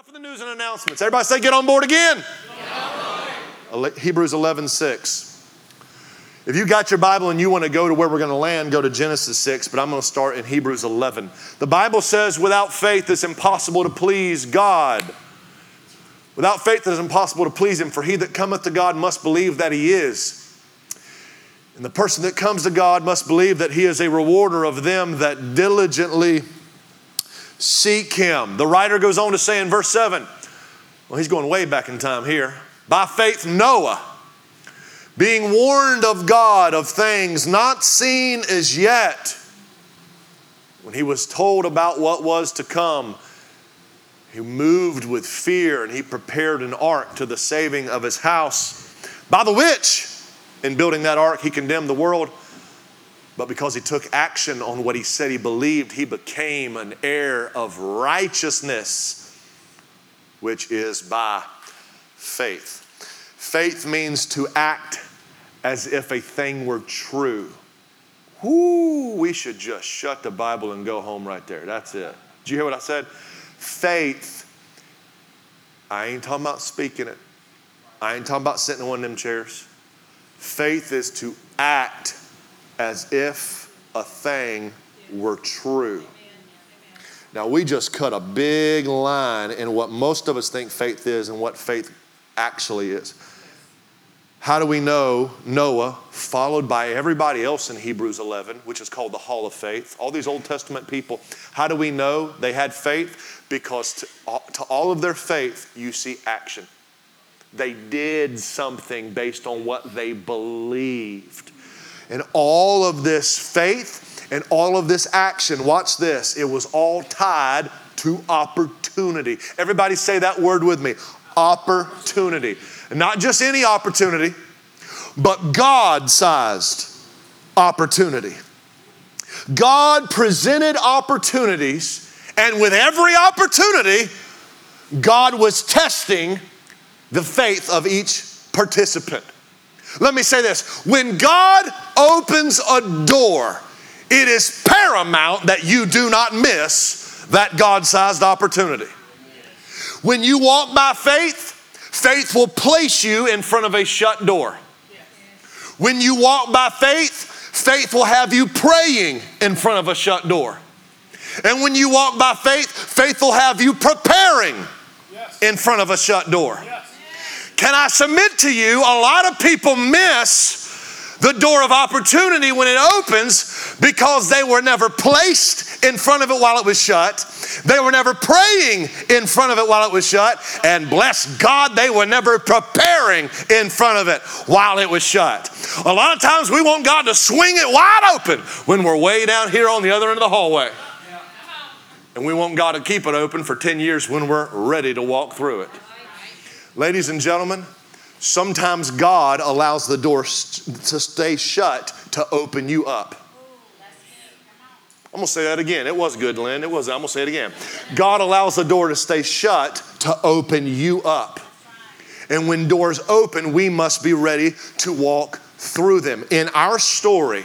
Enough of the news and announcements. Everybody say, get on board again. Ele- Hebrews 11 6. If you got your Bible and you want to go to where we're going to land, go to Genesis 6, but I'm going to start in Hebrews 11. The Bible says, without faith, it's impossible to please God. Without faith, it is impossible to please Him, for he that cometh to God must believe that He is. And the person that comes to God must believe that He is a rewarder of them that diligently seek Him. The writer goes on to say in verse 7, well, he's going way back in time here. By faith, Noah being warned of God of things not seen as yet, when he was told about what was to come, he moved with fear and he prepared an ark to the saving of his house, by the which, in building that ark, he condemned the world. But because he took action on what he said he believed, he became an heir of righteousness, which is by faith. Faith means to act as if a thing were true. Whoo, we should just shut the Bible and go home right there. That's it. Do you hear what I said? Faith, I ain't talking about speaking it, I ain't talking about sitting in one of them chairs. Faith is to act as if a thing were true. Now, we just cut a big line in what most of us think faith is and what faith actually is. How do we know Noah, followed by everybody else in Hebrews 11, which is called the Hall of Faith, all these Old Testament people, how do we know they had faith? Because to, to all of their faith, you see action. They did something based on what they believed. And all of this faith and all of this action, watch this, it was all tied to opportunity. Everybody say that word with me opportunity. Not just any opportunity, but God sized opportunity. God presented opportunities, and with every opportunity, God was testing the faith of each participant. Let me say this when God opens a door, it is paramount that you do not miss that God sized opportunity. When you walk by faith, faith will place you in front of a shut door. When you walk by faith, faith will have you praying in front of a shut door. And when you walk by faith, faith will have you preparing in front of a shut door. Can I submit to you, a lot of people miss the door of opportunity when it opens because they were never placed in front of it while it was shut. They were never praying in front of it while it was shut. And bless God, they were never preparing in front of it while it was shut. A lot of times we want God to swing it wide open when we're way down here on the other end of the hallway. And we want God to keep it open for 10 years when we're ready to walk through it. Ladies and gentlemen, sometimes God allows the door to stay shut to open you up. I'm gonna say that again. It was good, Lynn. It was. I'm gonna say it again. God allows the door to stay shut to open you up. And when doors open, we must be ready to walk through them. In our story,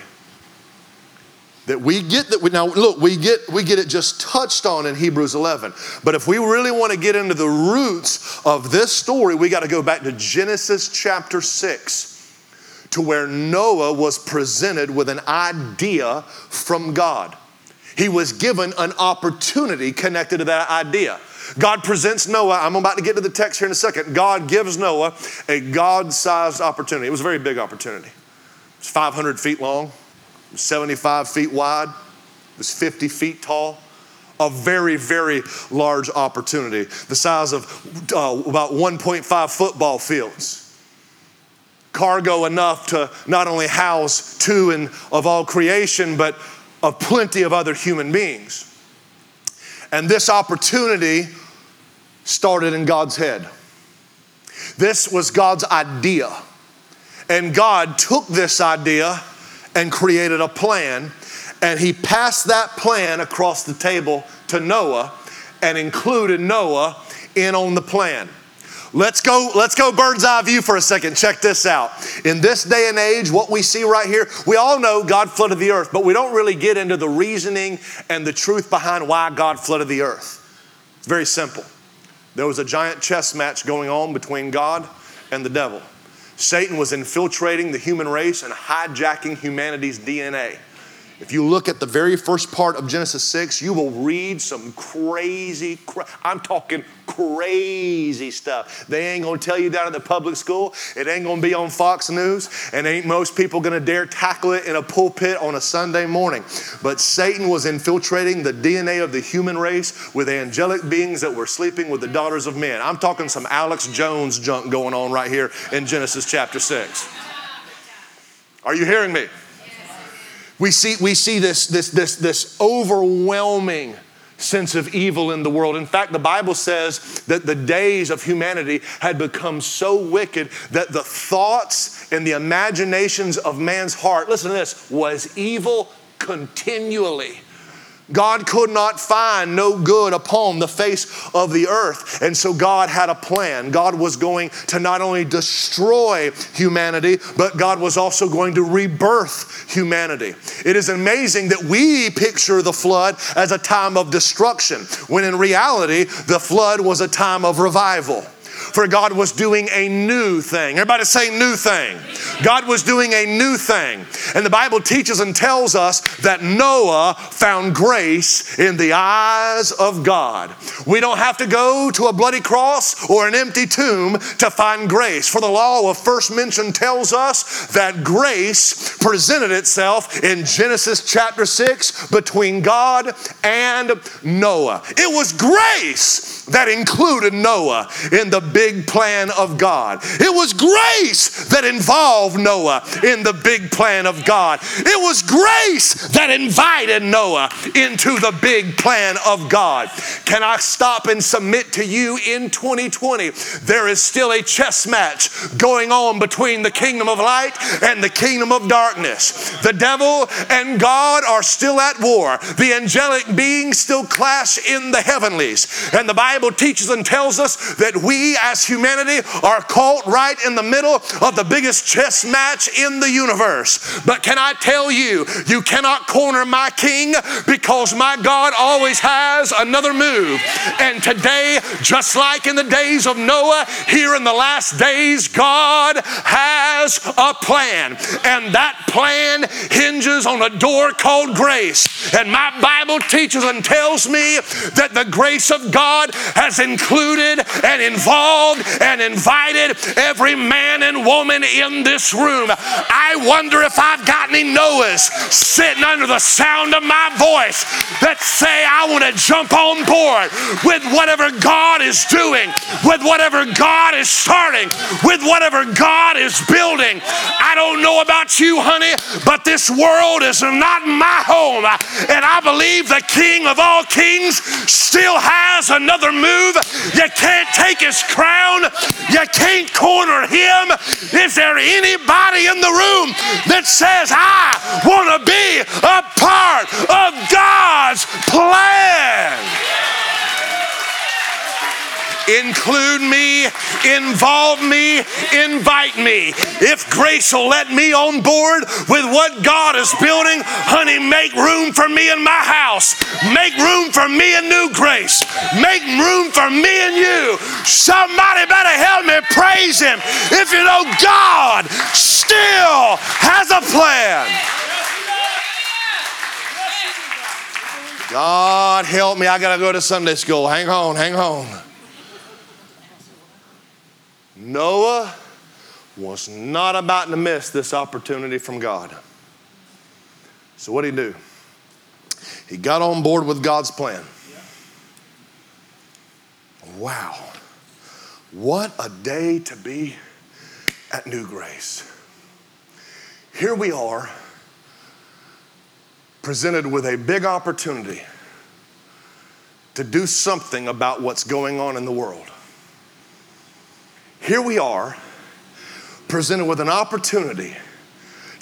that we get that we, now look we get we get it just touched on in hebrews 11 but if we really want to get into the roots of this story we got to go back to genesis chapter 6 to where noah was presented with an idea from god he was given an opportunity connected to that idea God presents Noah. I'm about to get to the text here in a second. God gives Noah a God sized opportunity. It was a very big opportunity. It's 500 feet long, 75 feet wide, it was 50 feet tall. A very, very large opportunity, the size of uh, about 1.5 football fields. Cargo enough to not only house two in, of all creation, but of plenty of other human beings. And this opportunity started in God's head. This was God's idea. And God took this idea and created a plan. And he passed that plan across the table to Noah and included Noah in on the plan. Let's go, let's go bird's eye view for a second. Check this out. In this day and age, what we see right here, we all know God flooded the earth, but we don't really get into the reasoning and the truth behind why God flooded the earth. It's very simple. There was a giant chess match going on between God and the devil. Satan was infiltrating the human race and hijacking humanity's DNA. If you look at the very first part of Genesis 6, you will read some crazy, I'm talking crazy stuff. They ain't gonna tell you down at the public school. It ain't gonna be on Fox News, and ain't most people gonna dare tackle it in a pulpit on a Sunday morning. But Satan was infiltrating the DNA of the human race with angelic beings that were sleeping with the daughters of men. I'm talking some Alex Jones junk going on right here in Genesis chapter 6. Are you hearing me? We see, we see this, this, this, this overwhelming sense of evil in the world. In fact, the Bible says that the days of humanity had become so wicked that the thoughts and the imaginations of man's heart, listen to this, was evil continually. God could not find no good upon the face of the earth. And so God had a plan. God was going to not only destroy humanity, but God was also going to rebirth humanity. It is amazing that we picture the flood as a time of destruction, when in reality, the flood was a time of revival for God was doing a new thing. Everybody say new thing. God was doing a new thing. And the Bible teaches and tells us that Noah found grace in the eyes of God. We don't have to go to a bloody cross or an empty tomb to find grace. For the law of first mention tells us that grace presented itself in Genesis chapter 6 between God and Noah. It was grace that included Noah in the big plan of God. It was grace that involved Noah in the big plan of God. It was grace that invited Noah into the big plan of God. Can I stop and submit to you in 2020? There is still a chess match going on between the kingdom of light and the kingdom of darkness. The devil and God are still at war. The angelic beings still clash in the heavenlies. And the Bible teaches and tells us that we as humanity are caught right in the middle of the biggest chess match in the universe. But can I tell you, you cannot corner my king because my God always has another move. And today, just like in the days of Noah, here in the last days, God has a plan. And that plan hinges on a door called grace. And my Bible teaches and tells me that the grace of God has included and involved and invited every man and woman in this room. I wonder if I've got any Noahs sitting under the sound of my voice that say, I want to jump on board with whatever God is doing, with whatever God is starting, with whatever God is building. I don't know about you, honey, but this world is not my home. And I believe the King of all kings still has another move. You can't take his crown. You can't corner him. Is there anybody in the room that says, I want to be a part of God's plan? Include me, involve me, invite me. If grace will let me on board with what God is building, honey, make room for me in my house. Make room for me and new grace. Make room for me and you. Somebody better help me praise Him if you know God still has a plan. God help me, I gotta go to Sunday school. Hang on, hang on. Noah was not about to miss this opportunity from God. So, what did he do? He got on board with God's plan. Wow. What a day to be at New Grace. Here we are, presented with a big opportunity to do something about what's going on in the world. Here we are, presented with an opportunity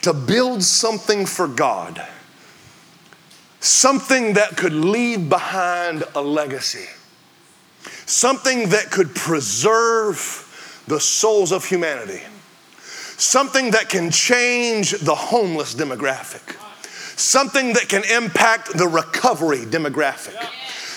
to build something for God, something that could leave behind a legacy, something that could preserve the souls of humanity, something that can change the homeless demographic, something that can impact the recovery demographic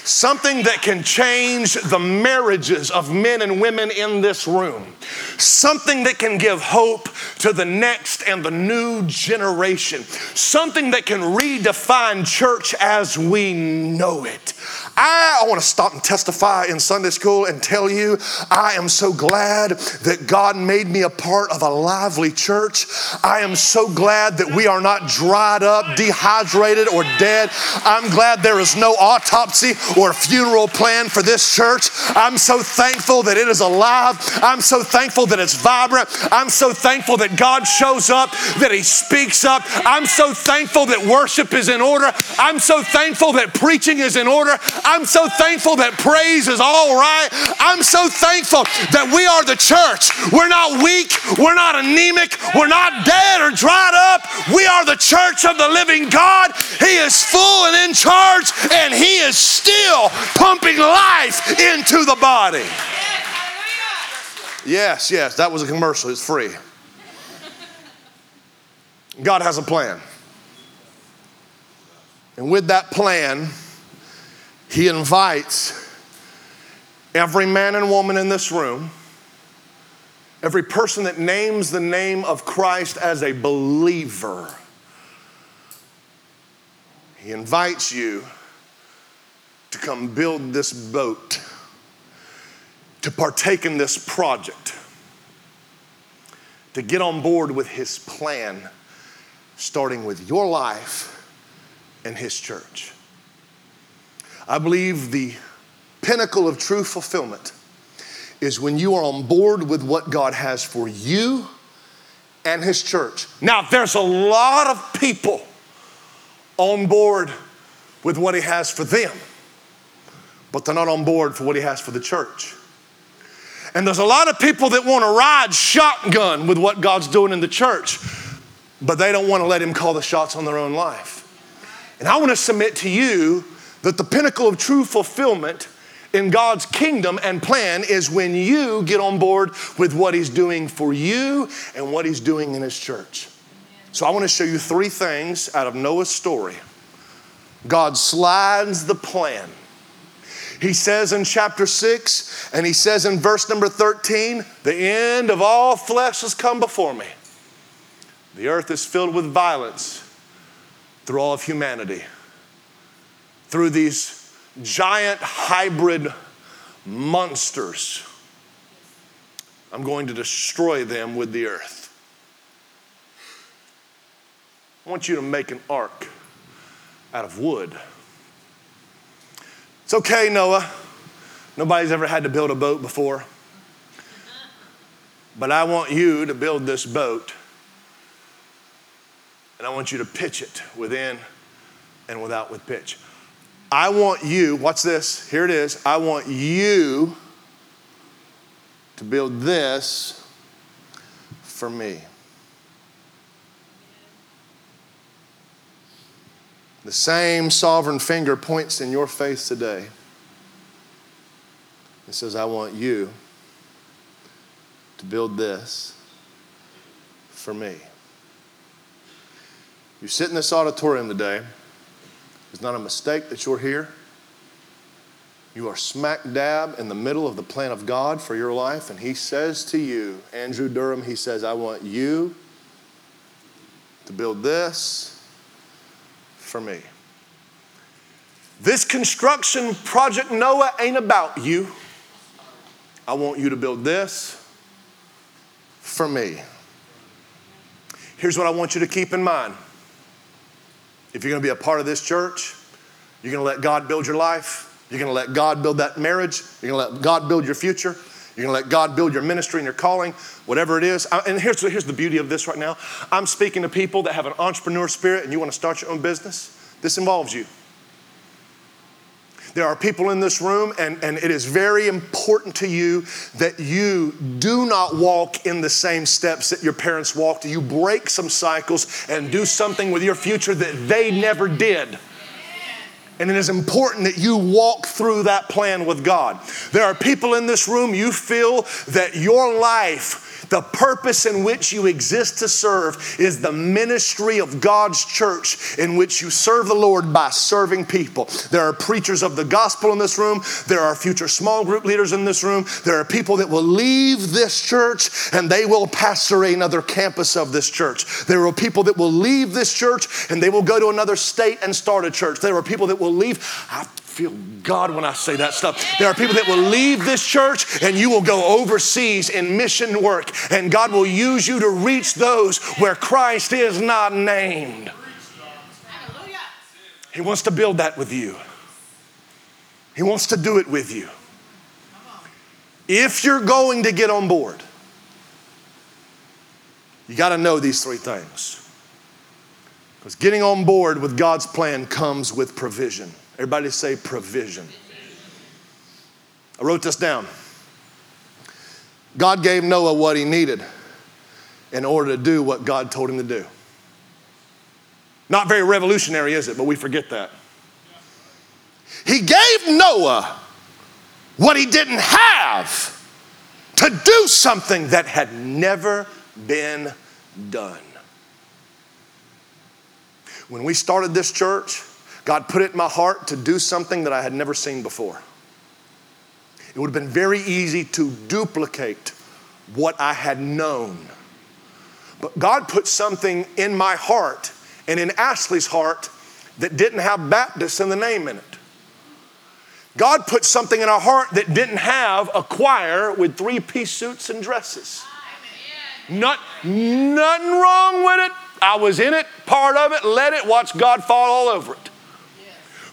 something that can change the marriages of men and women in this room, something that can give hope to the next and the new generation, something that can redefine church as we know it. I, I want to stop and testify in Sunday school and tell you I am so glad that God made me a part of a lively church. I am so glad that we are not dried up, dehydrated, or dead. I'm glad there is no autopsy or funeral plan for this church. I'm so thankful that it is alive. I'm so thankful that it's vibrant. I'm so thankful that God shows up, that He speaks up. I'm so thankful that worship is in order. I'm so thankful that preaching is in order. I'm so thankful that praise is all right. I'm so thankful that we are the church. We're not weak, we're not anemic, we're not dead or dried up. We are the church of the living God. He is full and in charge, and He is still pumping life into the body. Yes, yes, that was a commercial. It's free. God has a plan. And with that plan, he invites every man and woman in this room, every person that names the name of Christ as a believer. He invites you to come build this boat, to partake in this project, to get on board with his plan, starting with your life and his church. I believe the pinnacle of true fulfillment is when you are on board with what God has for you and His church. Now, there's a lot of people on board with what He has for them, but they're not on board for what He has for the church. And there's a lot of people that want to ride shotgun with what God's doing in the church, but they don't want to let Him call the shots on their own life. And I want to submit to you that the pinnacle of true fulfillment in God's kingdom and plan is when you get on board with what He's doing for you and what He's doing in His church. So, I want to show you three things out of Noah's story. God slides the plan. He says in chapter 6, and he says in verse number 13, the end of all flesh has come before me. The earth is filled with violence through all of humanity through these giant hybrid monsters. I'm going to destroy them with the earth. I want you to make an ark out of wood. It's okay, Noah. Nobody's ever had to build a boat before. But I want you to build this boat, and I want you to pitch it within and without with pitch. I want you, watch this, here it is. I want you to build this for me. The same sovereign finger points in your face today. It says, I want you to build this for me. You sit in this auditorium today. It's not a mistake that you're here. You are smack dab in the middle of the plan of God for your life, and He says to you, Andrew Durham, He says, I want you to build this for me. This construction project, Noah, ain't about you. I want you to build this for me. Here's what I want you to keep in mind if you're going to be a part of this church, you're going to let God build your life. You're going to let God build that marriage. You're going to let God build your future. You're going to let God build your ministry and your calling, whatever it is. And here's, here's the beauty of this right now I'm speaking to people that have an entrepreneur spirit and you want to start your own business. This involves you. There are people in this room, and, and it is very important to you that you do not walk in the same steps that your parents walked. You break some cycles and do something with your future that they never did. And it is important that you walk through that plan with God. There are people in this room, you feel that your life The purpose in which you exist to serve is the ministry of God's church, in which you serve the Lord by serving people. There are preachers of the gospel in this room, there are future small group leaders in this room, there are people that will leave this church and they will pastor another campus of this church. There are people that will leave this church and they will go to another state and start a church. There are people that will leave. I feel God when I say that stuff. There are people that will leave this church and you will go overseas in mission work, and God will use you to reach those where Christ is not named. He wants to build that with you. He wants to do it with you. If you're going to get on board, you got to know these three things. Because getting on board with God's plan comes with provision. Everybody say provision. I wrote this down. God gave Noah what he needed in order to do what God told him to do. Not very revolutionary, is it? But we forget that. He gave Noah what he didn't have to do something that had never been done. When we started this church, God put it in my heart to do something that I had never seen before. It would have been very easy to duplicate what I had known. But God put something in my heart and in Ashley's heart that didn't have Baptist in the name in it. God put something in our heart that didn't have a choir with three piece suits and dresses. Not, nothing wrong with it. I was in it, part of it, let it, watch God fall all over it.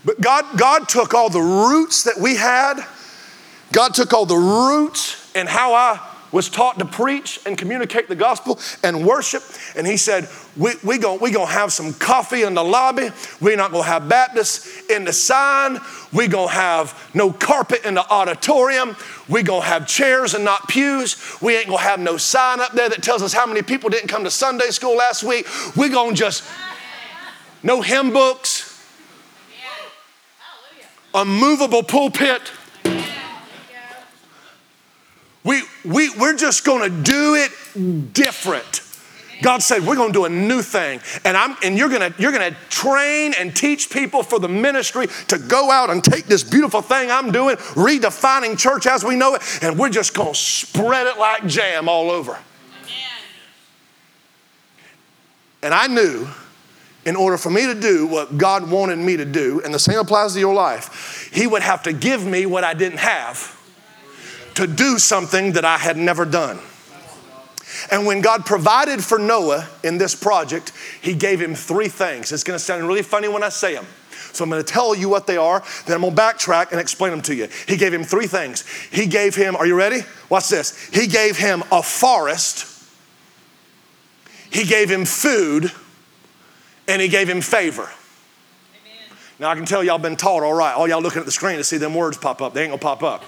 But God, God took all the roots that we had, God took all the roots and how I was taught to preach and communicate the gospel and worship. And he said, We're we going we gonna have some coffee in the lobby. We're not going to have Baptists in the sign. We're going to have no carpet in the auditorium. We're going to have chairs and not pews. We ain't going to have no sign up there that tells us how many people didn't come to Sunday school last week. We're going to just, no hymn books, a movable pulpit. We, we, we're just going to do it different. God said, we're going to do a new thing. And, I'm, and you're going you're going to train and teach people for the ministry to go out and take this beautiful thing I'm doing, redefining church as we know it, and we're just going to spread it like jam all over. And I knew in order for me to do what God wanted me to do, and the same applies to your life, He would have to give me what I didn't have to do something that I had never done. And when God provided for Noah in this project, He gave him three things. It's gonna sound really funny when I say them. So I'm gonna tell you what they are, then I'm gonna backtrack and explain them to you. He gave him three things. He gave him, are you ready? Watch this. He gave him a forest, He gave him food, and He gave him favor. Now I can tell y'all been taught all right. All y'all looking at the screen to see them words pop up. They ain't gonna pop up.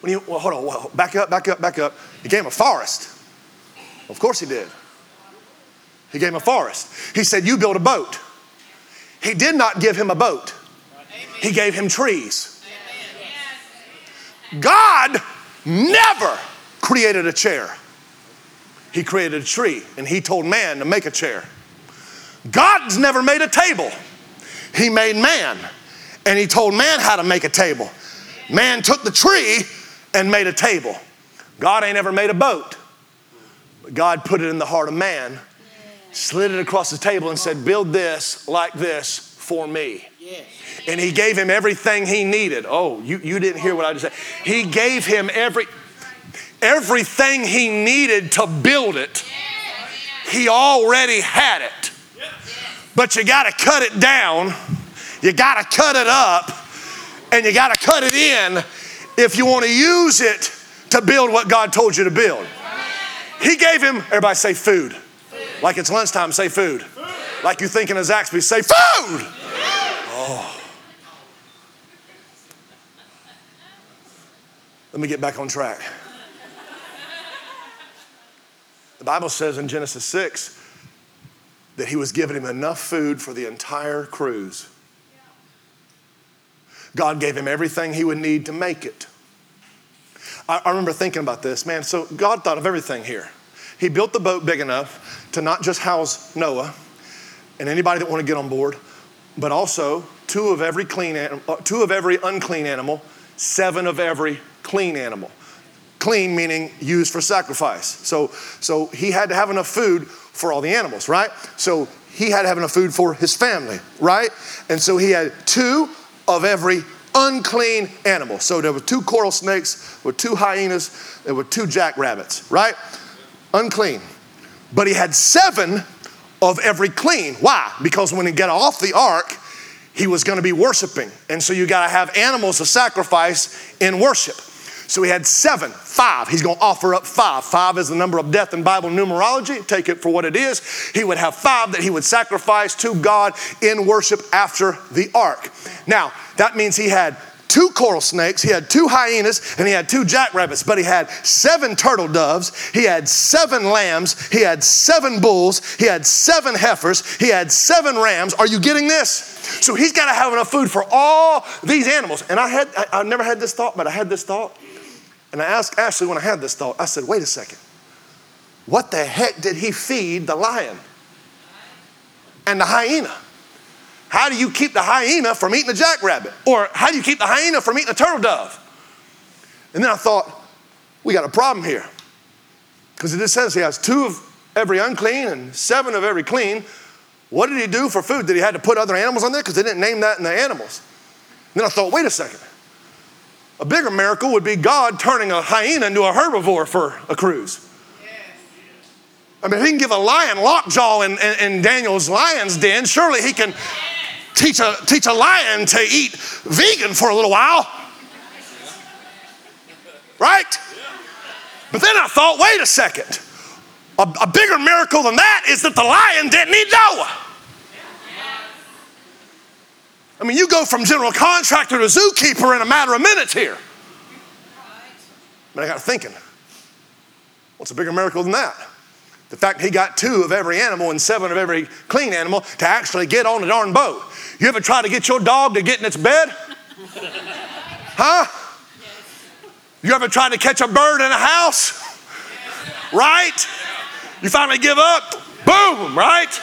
When you, well, hold on, well, back up, back up, back up. He gave him a forest. Of course he did. He gave him a forest. He said, You build a boat. He did not give him a boat, he gave him trees. God never created a chair, He created a tree, and He told man to make a chair. God's never made a table, He made man, and He told man how to make a table. Man took the tree and made a table. God ain't ever made a boat, but God put it in the heart of man, slid it across the table, and said, Build this like this for me. And he gave him everything he needed. Oh, you, you didn't hear what I just said. He gave him every everything he needed to build it. He already had it. But you got to cut it down. You got to cut it up and you got to cut it in if you want to use it to build what God told you to build. He gave him, everybody say food. Like it's lunchtime, say food. Like you're thinking of Zaxby, say food. Oh. Let me get back on track. The Bible says in Genesis 6 that he was giving him enough food for the entire cruise. God gave him everything he would need to make it. I, I remember thinking about this, man. So God thought of everything here. He built the boat big enough to not just house Noah and anybody that want to get on board, but also two of every clean, uh, two of every unclean animal, seven of every clean animal. Clean meaning used for sacrifice. So, so he had to have enough food for all the animals, right? So he had to have enough food for his family, right? And so he had two of every unclean animal. So there were two coral snakes, there were two hyenas, there were two jackrabbits, right? Unclean. But he had seven of every clean. Why? Because when he got off the ark, he was going to be worshiping. And so you got to have animals to sacrifice in worship. So he had seven, five. He's going to offer up five. Five is the number of death in Bible numerology. Take it for what it is. He would have five that he would sacrifice to God in worship after the ark. Now, that means he had two coral snakes, he had two hyenas, and he had two jackrabbits, but he had seven turtle doves, he had seven lambs, he had seven bulls, he had seven heifers, he had seven rams. Are you getting this? So he's got to have enough food for all these animals. And I had, I, I never had this thought, but I had this thought. And I asked Ashley when I had this thought, I said, wait a second. What the heck did he feed the lion and the hyena? How do you keep the hyena from eating the jackrabbit? Or how do you keep the hyena from eating the turtle dove? And then I thought, we got a problem here. Because it just says he has two of every unclean and seven of every clean. What did he do for food? Did he had to put other animals on there? Because they didn't name that in the animals. And then I thought, wait a second. A bigger miracle would be God turning a hyena into a herbivore for a cruise. I mean, if he can give a lion lockjaw in, in, in Daniel's lion's den, surely he can teach a, teach a lion to eat vegan for a little while. Right? But then I thought, wait a second. A, a bigger miracle than that is that the lion didn't eat Noah. I mean, you go from general contractor to zookeeper in a matter of minutes here. But I got thinking, what's a bigger miracle than that? The fact he got two of every animal and seven of every clean animal to actually get on a darn boat. You ever try to get your dog to get in its bed? Huh? You ever tried to catch a bird in a house? Right? You finally give up? Boom, right?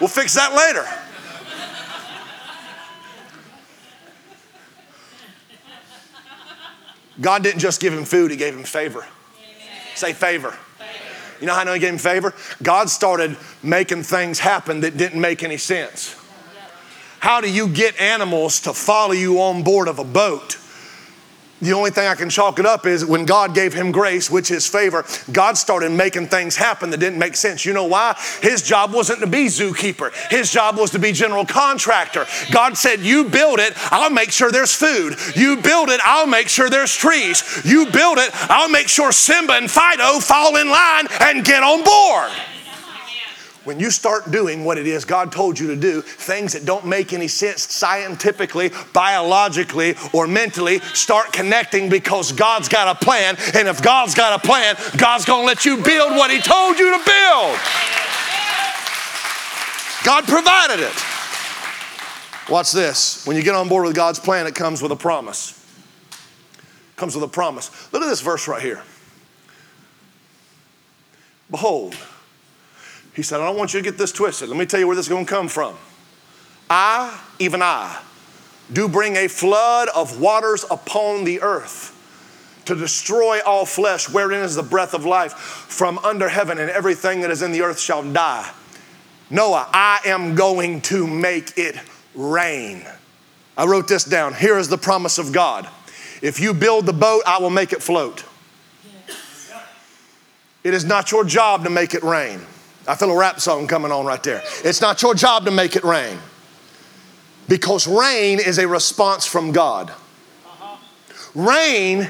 We'll fix that later. God didn't just give him food, he gave him favor. Say favor. You know how I know he gave him favor? God started making things happen that didn't make any sense. How do you get animals to follow you on board of a boat? The only thing I can chalk it up is when God gave him grace, which is favor, God started making things happen that didn't make sense. You know why? His job wasn't to be zookeeper, his job was to be general contractor. God said, You build it, I'll make sure there's food. You build it, I'll make sure there's trees. You build it, I'll make sure Simba and Fido fall in line and get on board. When you start doing what it is God told you to do, things that don't make any sense scientifically, biologically, or mentally start connecting because God's got a plan. And if God's got a plan, God's going to let you build what He told you to build. God provided it. Watch this. When you get on board with God's plan, it comes with a promise. It comes with a promise. Look at this verse right here. Behold, he said, I don't want you to get this twisted. Let me tell you where this is going to come from. I, even I, do bring a flood of waters upon the earth to destroy all flesh, wherein is the breath of life from under heaven, and everything that is in the earth shall die. Noah, I am going to make it rain. I wrote this down. Here is the promise of God. If you build the boat, I will make it float. It is not your job to make it rain. I feel a rap song coming on right there. It's not your job to make it rain because rain is a response from God. Rain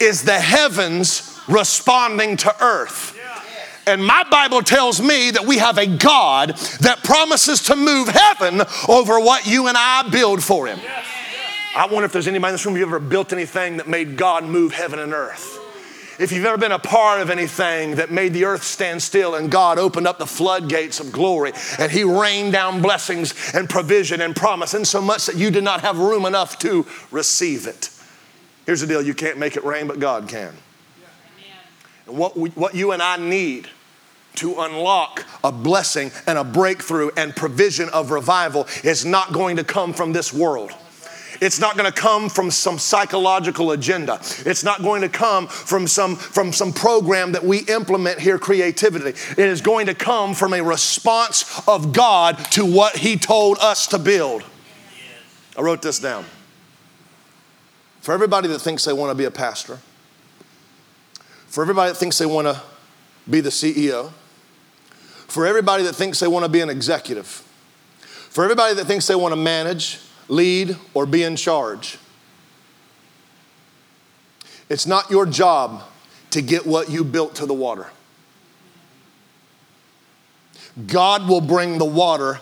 is the heavens responding to earth. And my Bible tells me that we have a God that promises to move heaven over what you and I build for Him. I wonder if there's anybody in this room who ever built anything that made God move heaven and earth. If you've ever been a part of anything that made the earth stand still and God opened up the floodgates of glory and He rained down blessings and provision and promise, and so much that you did not have room enough to receive it. Here's the deal you can't make it rain, but God can. And what, we, what you and I need to unlock a blessing and a breakthrough and provision of revival is not going to come from this world. It's not going to come from some psychological agenda. It's not going to come from some, from some program that we implement here, creativity. It is going to come from a response of God to what He told us to build. I wrote this down. For everybody that thinks they want to be a pastor, for everybody that thinks they want to be the CEO, for everybody that thinks they want to be an executive, for everybody that thinks they want to manage, lead, or be in charge. It's not your job to get what you built to the water. God will bring the water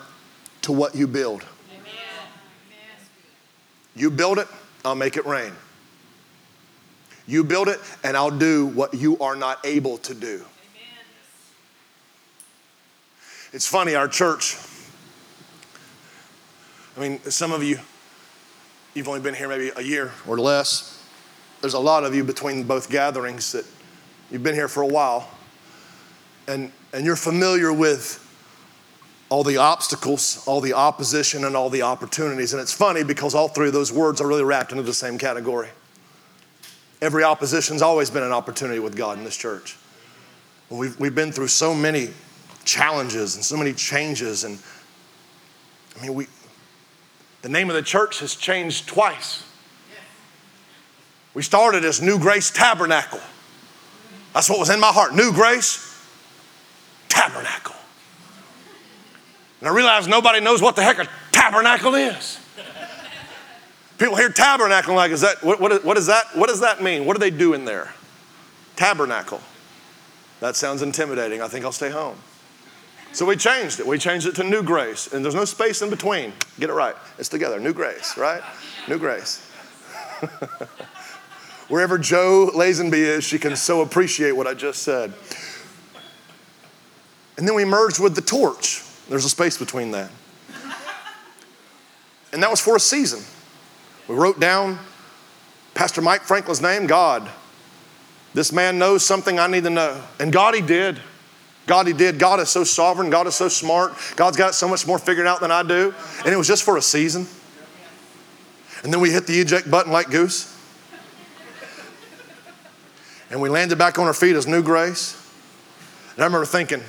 to what you build. You build it, I'll make it rain. You build it, and I'll do what you are not able to do. It's funny, our church, I mean, some of you, you've only been here maybe a year or less. There's a lot of you between both gatherings that you've been here for a while, and, and you're familiar with all the obstacles, all the opposition, and all the opportunities. And it's funny because all three of those words are really wrapped into the same category. Every opposition's always been an opportunity with God in this church. We've, we've been through so many challenges and so many changes. And I mean, we, the name of the church has changed twice. We started as New Grace Tabernacle. That's what was in my heart. New Grace Tabernacle. And I realized nobody knows what the heck a tabernacle is. People hear tabernacle like, is that, what, what, what, is that, what does that mean? What do they do in there? Tabernacle. That sounds intimidating. I think I'll stay home. So we changed it. We changed it to New Grace. And there's no space in between. Get it right. It's together. New Grace, right? New Grace. Wherever Joe Lazenby is, she can so appreciate what I just said. And then we merged with the torch. There's a space between that. And that was for a season. We wrote down Pastor Mike Franklin's name, God. This man knows something I need to know. And God, he did. God, he did. God is so sovereign. God is so smart. God's got so much more figured out than I do. And it was just for a season. And then we hit the eject button like goose. And we landed back on our feet as new grace. And I remember thinking,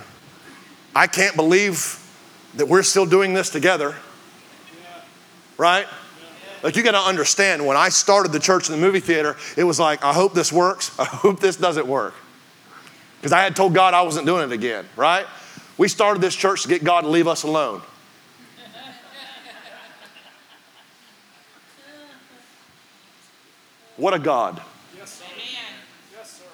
I can't believe that we're still doing this together. Right? Like, you got to understand, when I started the church in the movie theater, it was like, I hope this works. I hope this doesn't work. Because I had told God I wasn't doing it again, right? We started this church to get God to leave us alone. What a God. Yes, sir. Yes, sir.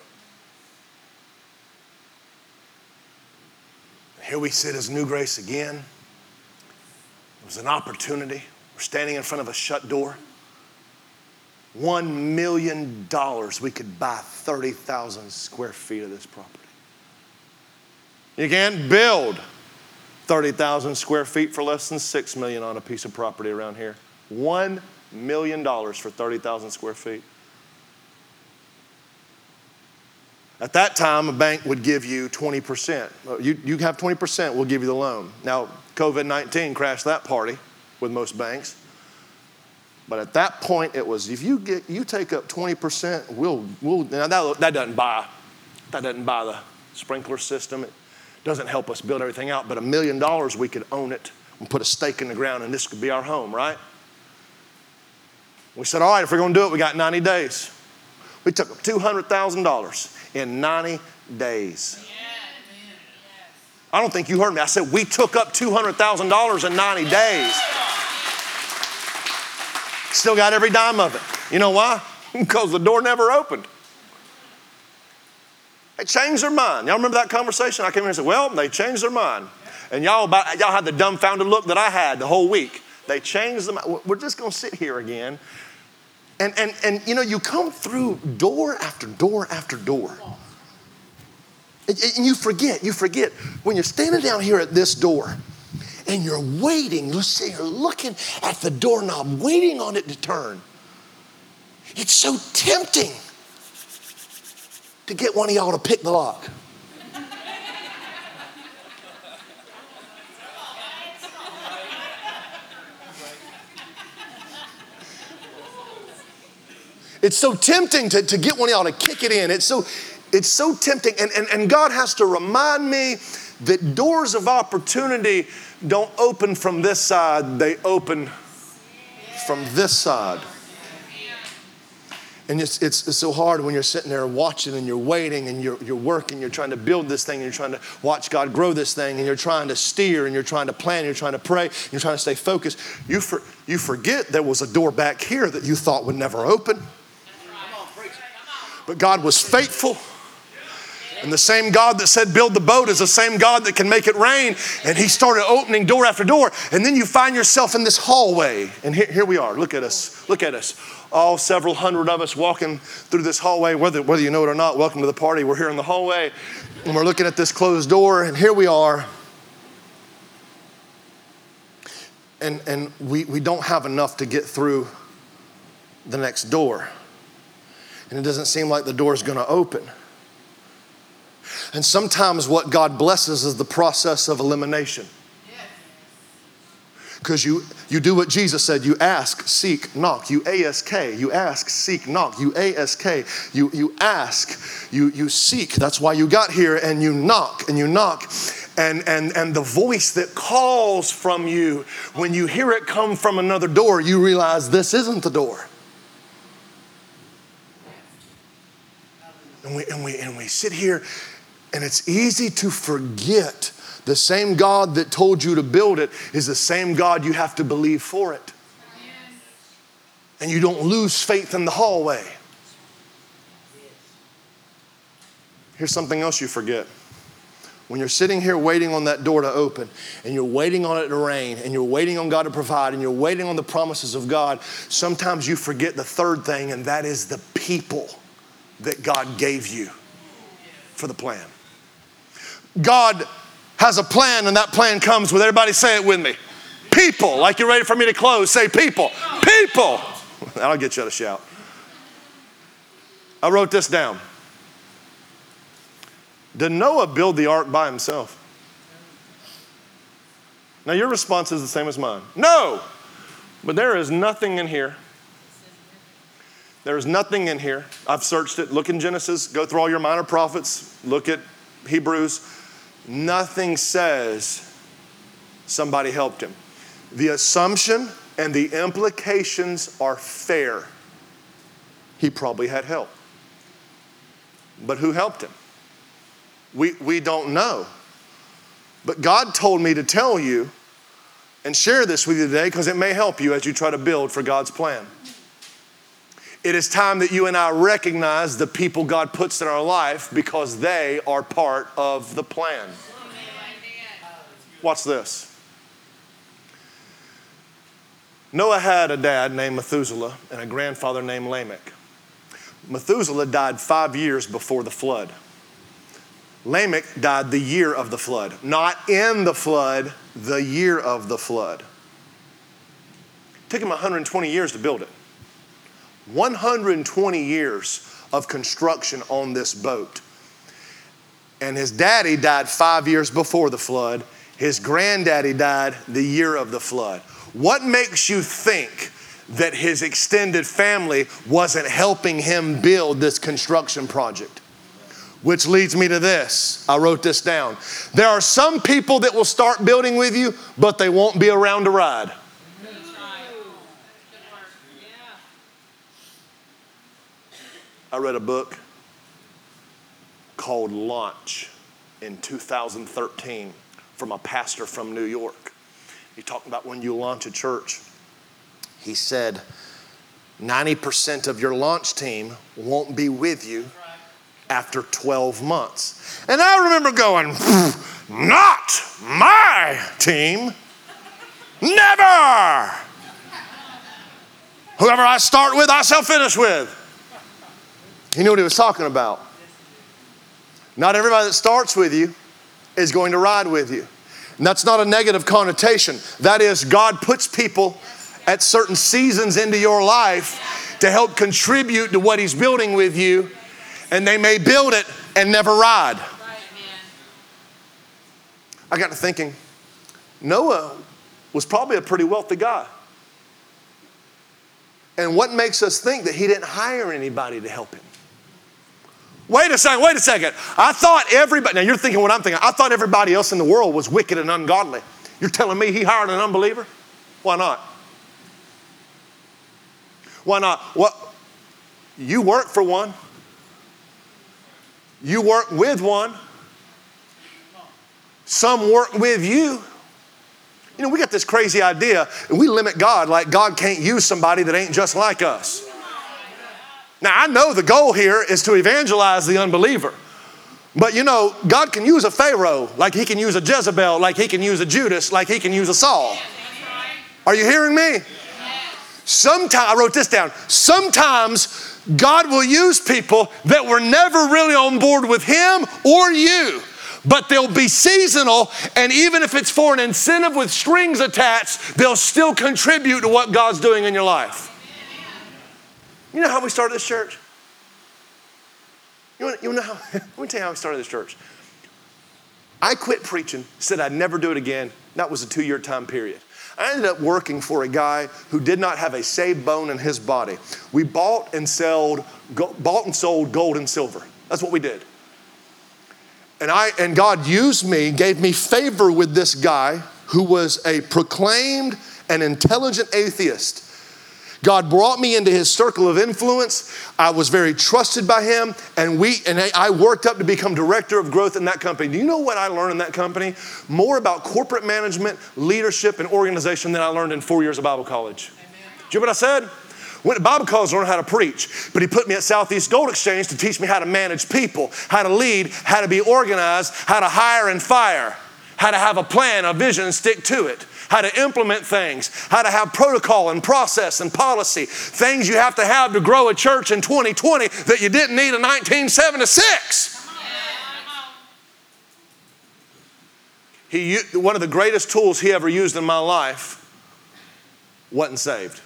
Here we sit as New Grace again. It was an opportunity. We're standing in front of a shut door. $1 million, we could buy 30,000 square feet of this property. You can't build 30,000 square feet for less than 6 million on a piece of property around here. $1 million for 30,000 square feet. At that time, a bank would give you 20%. You, you have 20%, we'll give you the loan. Now, COVID 19 crashed that party with most banks. But at that point, it was if you get you take up 20%, we'll we'll now that, that doesn't buy that doesn't buy the sprinkler system. It doesn't help us build everything out, but a million dollars we could own it and put a stake in the ground and this could be our home, right? We said, all right, if we're gonna do it, we got 90 days. We took up $200,000 in 90 days. I don't think you heard me. I said we took up $200,000 in 90 days. Still got every dime of it. You know why? because the door never opened. They changed their mind. Y'all remember that conversation? I came in and said, Well, they changed their mind. And y'all, about, y'all had the dumbfounded look that I had the whole week. They changed them. We're just going to sit here again. And, and, and, you know, you come through door after door after door. And, and you forget, you forget when you're standing down here at this door and you're waiting, Let's say you're looking at the doorknob, waiting on it to turn. It's so tempting to get one of y'all to pick the lock. It's so tempting to, to get one of y'all to kick it in. It's so, it's so tempting. And, and, and God has to remind me that doors of opportunity don't open from this side, they open from this side. And it's, it's, it's, so hard when you're sitting there watching and you're waiting and you're, you're working, you're trying to build this thing, and you're trying to watch God grow this thing, and you're trying to steer and you're trying to plan, you're trying to pray, and you're trying to stay focused. You, for, you forget there was a door back here that you thought would never open. But God was faithful. And the same God that said build the boat is the same God that can make it rain. And He started opening door after door. And then you find yourself in this hallway. And here, here we are. Look at us. Look at us. All several hundred of us walking through this hallway, whether, whether you know it or not. Welcome to the party. We're here in the hallway. And we're looking at this closed door. And here we are. And, and we, we don't have enough to get through the next door and it doesn't seem like the door is going to open. And sometimes what God blesses is the process of elimination. Because you, you do what Jesus said you ask, seek, knock. You ask, you ask, seek, knock. You ask, you, you ask, you, you seek. That's why you got here, and you knock, and you knock. And, and, and the voice that calls from you, when you hear it come from another door, you realize this isn't the door. And we, and we, and we sit here, and it's easy to forget the same God that told you to build it is the same God you have to believe for it. And you don't lose faith in the hallway. Here's something else you forget. When you're sitting here waiting on that door to open, and you're waiting on it to rain, and you're waiting on God to provide, and you're waiting on the promises of God, sometimes you forget the third thing, and that is the people that God gave you for the plan. God has a plan, and that plan comes with everybody say it with me. People, like you're ready for me to close, say people. People. That'll get you to shout. I wrote this down. Did Noah build the ark by himself? Now, your response is the same as mine. No, but there is nothing in here there's nothing in here. I've searched it. Look in Genesis, go through all your minor prophets, look at Hebrews. Nothing says somebody helped him. The assumption and the implications are fair. He probably had help. But who helped him? We, we don't know. But God told me to tell you and share this with you today because it may help you as you try to build for God's plan. It is time that you and I recognize the people God puts in our life because they are part of the plan. Watch this. Noah had a dad named Methuselah and a grandfather named Lamech. Methuselah died five years before the flood. Lamech died the year of the flood, not in the flood, the year of the flood. It took him 120 years to build it. 120 years of construction on this boat. And his daddy died five years before the flood. His granddaddy died the year of the flood. What makes you think that his extended family wasn't helping him build this construction project? Which leads me to this. I wrote this down. There are some people that will start building with you, but they won't be around to ride. I read a book called Launch in 2013 from a pastor from New York. He talked about when you launch a church. He said, 90% of your launch team won't be with you after 12 months. And I remember going, not my team. Never. Whoever I start with, I shall finish with. He knew what he was talking about. Not everybody that starts with you is going to ride with you. And that's not a negative connotation. That is, God puts people at certain seasons into your life to help contribute to what He's building with you, and they may build it and never ride. I got to thinking, Noah was probably a pretty wealthy guy. And what makes us think that he didn't hire anybody to help him? Wait a second, wait a second. I thought everybody, now you're thinking what I'm thinking. I thought everybody else in the world was wicked and ungodly. You're telling me he hired an unbeliever? Why not? Why not? What? You work for one. You work with one. Some work with you. You know, we got this crazy idea, and we limit God like God can't use somebody that ain't just like us. Now, I know the goal here is to evangelize the unbeliever. But you know, God can use a Pharaoh like he can use a Jezebel, like he can use a Judas, like he can use a Saul. Are you hearing me? Sometimes, I wrote this down. Sometimes God will use people that were never really on board with him or you but they'll be seasonal, and even if it's for an incentive with strings attached, they'll still contribute to what God's doing in your life. You know how we started this church? You, you know how? Let me tell you how we started this church. I quit preaching, said I'd never do it again. That was a two year time period. I ended up working for a guy who did not have a saved bone in his body. We bought and sold, bought and sold gold and silver. That's what we did. And, I, and God used me, gave me favor with this guy who was a proclaimed and intelligent atheist. God brought me into his circle of influence. I was very trusted by him, and we and I worked up to become director of growth in that company. Do you know what I learned in that company? More about corporate management, leadership, and organization than I learned in four years of Bible college. Amen. Do you know what I said? Went to Bible college to learn how to preach, but he put me at Southeast Gold Exchange to teach me how to manage people, how to lead, how to be organized, how to hire and fire, how to have a plan, a vision, and stick to it, how to implement things, how to have protocol and process and policy, things you have to have to grow a church in 2020 that you didn't need in 1976. He, one of the greatest tools he ever used in my life wasn't saved.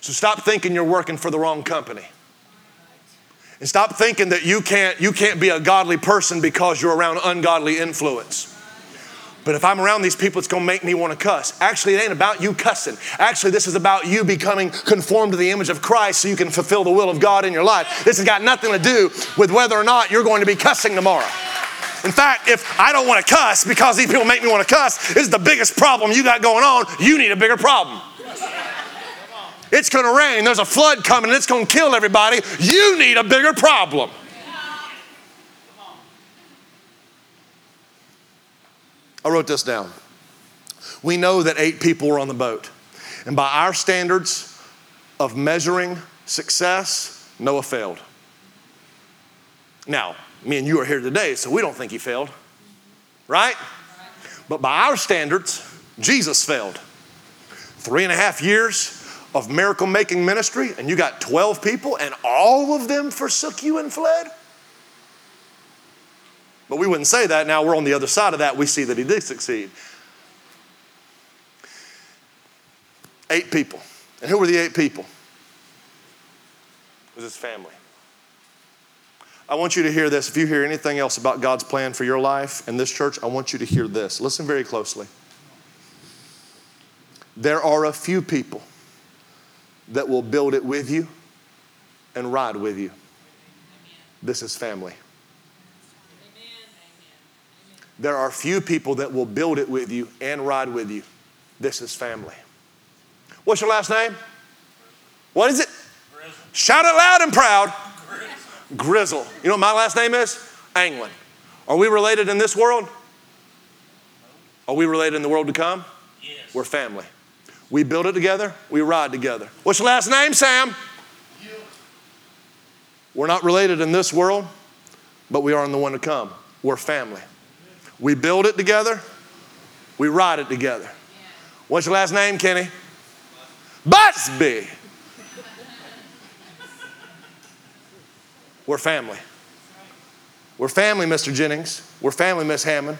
So stop thinking you're working for the wrong company. And stop thinking that you can't, you can't be a godly person because you're around ungodly influence. But if I'm around these people, it's gonna make me wanna cuss. Actually, it ain't about you cussing. Actually, this is about you becoming conformed to the image of Christ so you can fulfill the will of God in your life. This has got nothing to do with whether or not you're going to be cussing tomorrow. In fact, if I don't wanna cuss because these people make me wanna cuss, this is the biggest problem you got going on. You need a bigger problem. It's to rain. There's a flood coming and it's to kill everybody. You need a bigger problem. I wrote this down. We know that eight people were on the boat. And by our standards of measuring success, Noah failed. Now, me and you are here today, so we don't think he failed, right? But by our standards, Jesus failed. Three and a half years, of miracle making ministry and you got 12 people and all of them forsook you and fled? But we wouldn't say that. Now we're on the other side of that. We see that he did succeed. Eight people. And who were the eight people? It was his family. I want you to hear this. If you hear anything else about God's plan for your life and this church, I want you to hear this. Listen very closely. There are a few people that will build it with you and ride with you. This is family. There are few people that will build it with you and ride with you. This is family. What's your last name? What is it? Grizzle. Shout it loud and proud. Grizzle. Grizzle. You know what my last name is? Anglin. Are we related in this world? Are we related in the world to come? Yes. We're family. We build it together, we ride together. What's your last name, Sam? You. We're not related in this world, but we are in the one to come. We're family. We build it together, we ride it together. What's your last name, Kenny? Butsby. We're family. We're family, Mr. Jennings. We're family, Miss Hammond.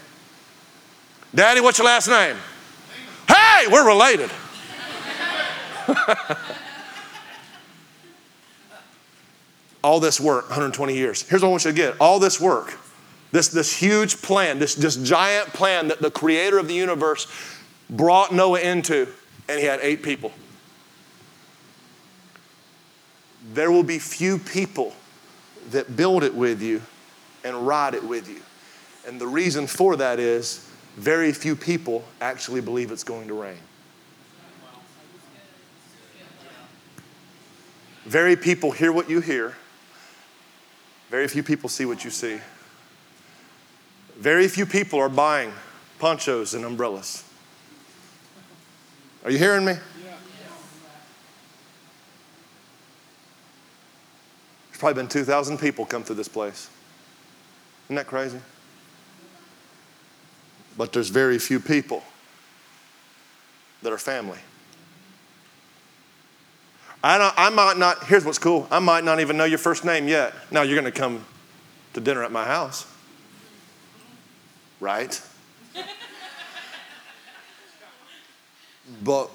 Daddy, what's your last name? Hey, we're related. all this work, 120 years. Here's what I want you to get all this work, this, this huge plan, this, this giant plan that the creator of the universe brought Noah into, and he had eight people. There will be few people that build it with you and ride it with you. And the reason for that is very few people actually believe it's going to rain. Very people hear what you hear. Very few people see what you see. Very few people are buying ponchos and umbrellas. Are you hearing me? There's probably been 2,000 people come through this place. Isn't that crazy? But there's very few people that are family. I, I might not, here's what's cool I might not even know your first name yet. Now you're going to come to dinner at my house, right? but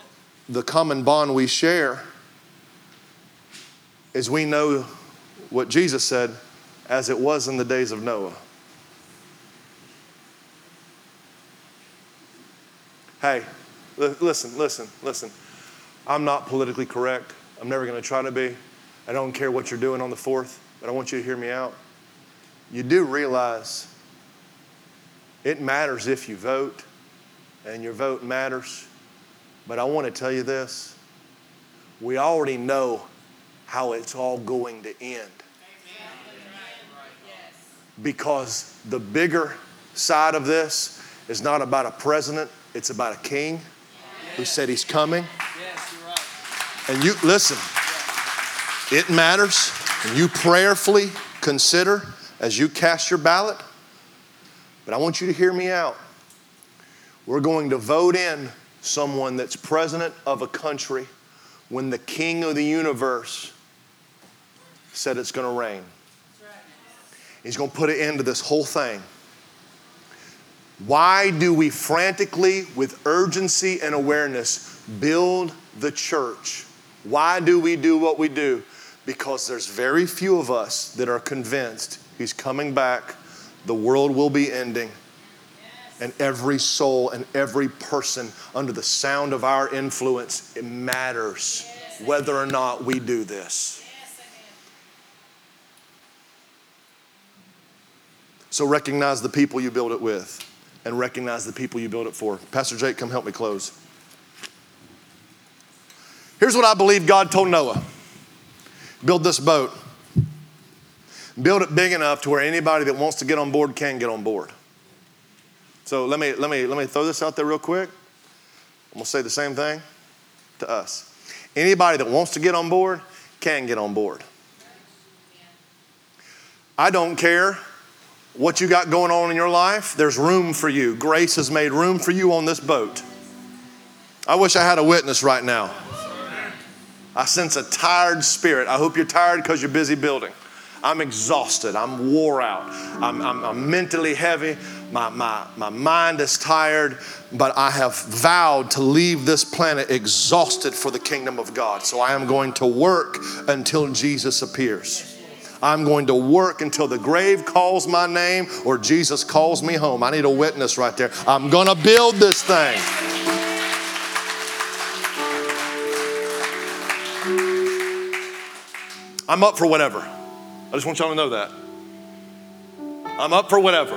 the common bond we share is we know what Jesus said as it was in the days of Noah. Hey, listen, listen, listen. I'm not politically correct. I'm never going to try to be. I don't care what you're doing on the 4th, but I want you to hear me out. You do realize it matters if you vote, and your vote matters. But I want to tell you this we already know how it's all going to end. Because the bigger side of this is not about a president, it's about a king who said he's coming. And you, listen, it matters. And you prayerfully consider as you cast your ballot. But I want you to hear me out. We're going to vote in someone that's president of a country when the king of the universe said it's going to rain. He's going to put an end to this whole thing. Why do we frantically, with urgency and awareness, build the church? Why do we do what we do? Because there's very few of us that are convinced He's coming back, the world will be ending, and every soul and every person under the sound of our influence, it matters whether or not we do this. So recognize the people you build it with and recognize the people you build it for. Pastor Jake, come help me close. Here's what I believe God told Noah build this boat, build it big enough to where anybody that wants to get on board can get on board. So let me, let me, let me throw this out there real quick. I'm to say the same thing to us. Anybody that wants to get on board can get on board. I don't care what you got going on in your life, there's room for you. Grace has made room for you on this boat. I wish I had a witness right now. I sense a tired spirit. I hope you're tired because you're busy building. I'm exhausted. I'm wore out. I'm, I'm, I'm, mentally heavy. My, my, my mind is tired, but I have vowed to leave this planet exhausted for the kingdom of God. So I am going to work until Jesus appears. I'm going to work until the grave calls my name or Jesus calls me home. I need a witness right there. I'm going to build this thing. I'm up for whatever. I just want y'all to know that. I'm up for whatever.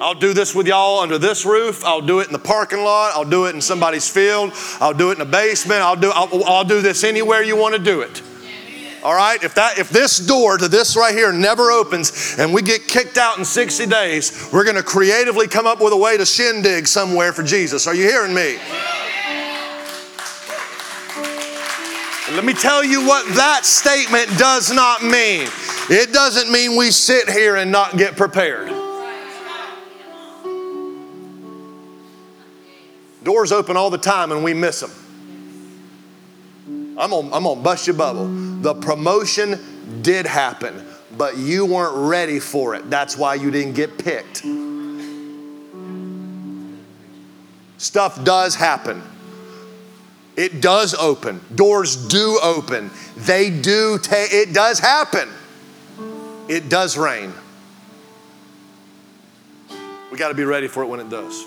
I'll do this with y'all under this roof. I'll do it in the parking lot. I'll do it in somebody's field. I'll do it in the basement. I'll do, I'll, I'll do this anywhere you want to do it. All right? If that if this door to this right here never opens and we get kicked out in 60 days, we're going to creatively come up with a way to shindig somewhere for Jesus. Are you hearing me? Let me tell you what that statement does not mean. It doesn't mean we sit here and not get prepared. Doors open all the time and we miss them. I'm gonna, I'm gonna bust your bubble. The promotion did happen, but you weren't ready for it. That's why you didn't get picked. Stuff does happen. It does open. Doors do open. They do take, it does happen. It does rain. We got to be ready for it when it does.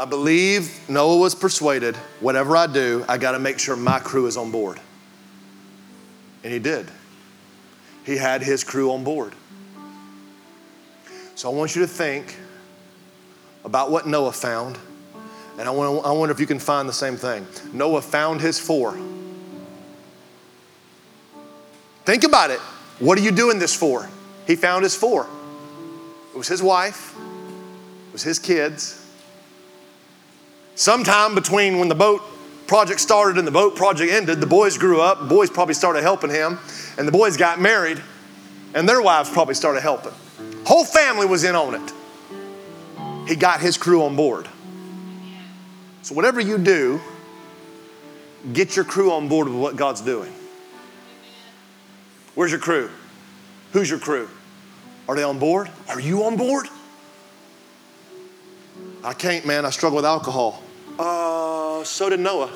I believe Noah was persuaded whatever I do, I got to make sure my crew is on board. And he did. He had his crew on board. So I want you to think about what Noah found. And I, want, I wonder if you can find the same thing. Noah found his four. Think about it. What are you doing this for? He found his four. It was his wife, it was his kids, Sometime between when the boat project started and the boat project ended, the boys grew up. The boys probably started helping him, and the boys got married, and their wives probably started helping. Whole family was in on it. He got his crew on board. So, whatever you do, get your crew on board with what God's doing. Where's your crew? Who's your crew? Are they on board? Are you on board? I can't, man. I struggle with alcohol. Uh, so did Noah.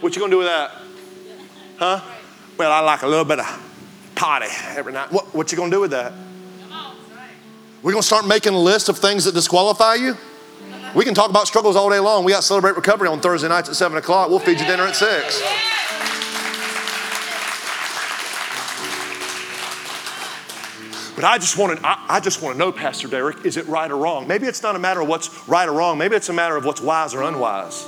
What you gonna do with that? Huh? Well, I like a little bit of party every night. What, what you gonna do with that? We're gonna start making a list of things that disqualify you? We can talk about struggles all day long. We got to Celebrate Recovery on Thursday nights at 7 o'clock. We'll feed you dinner at 6. But I just want to, I, I just want to know, Pastor Derek, is it right or wrong? Maybe it's not a matter of what's right or wrong. Maybe it's a matter of what's wise or unwise.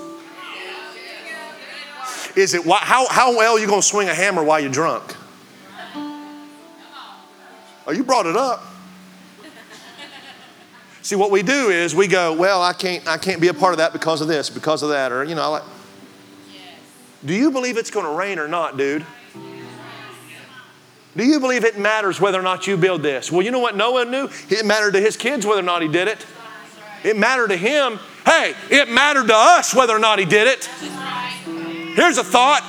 Is it how, how well are you going to swing a hammer while you're drunk? Oh, you brought it up. See, what we do is we go, well, I can't, I can't be a part of that because of this, because of that, or you know, like. Do you believe it's going to rain or not, dude? Do you believe it matters whether or not you build this? Well, you know what Noah knew? It mattered to his kids whether or not he did it. It mattered to him. Hey, it mattered to us whether or not he did it. Here's a thought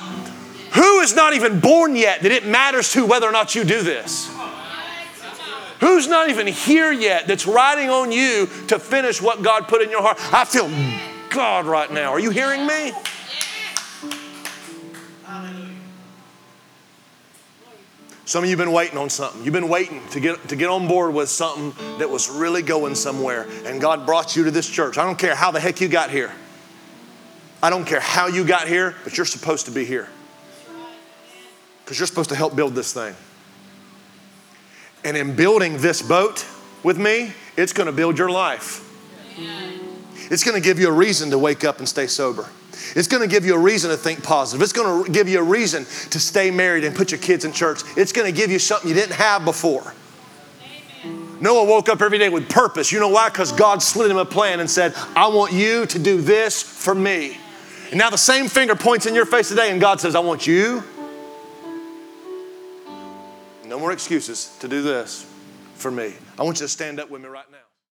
who is not even born yet that it matters to whether or not you do this? Who's not even here yet that's riding on you to finish what God put in your heart? I feel God right now. Are you hearing me? Some of you have been waiting on something. You've been waiting to get, to get on board with something that was really going somewhere, and God brought you to this church. I don't care how the heck you got here. I don't care how you got here, but you're supposed to be here. Because you're supposed to help build this thing. And in building this boat with me, it's going to build your life. It's going to give you a reason to wake up and stay sober. It's going to give you a reason to think positive. It's going to give you a reason to stay married and put your kids in church. It's going to give you something you didn't have before. Amen. Noah woke up every day with purpose. You know why? Because God slid him a plan and said, I want you to do this for me. And now the same finger points in your face today, and God says, I want you. No more excuses to do this for me. I want you to stand up with me right now.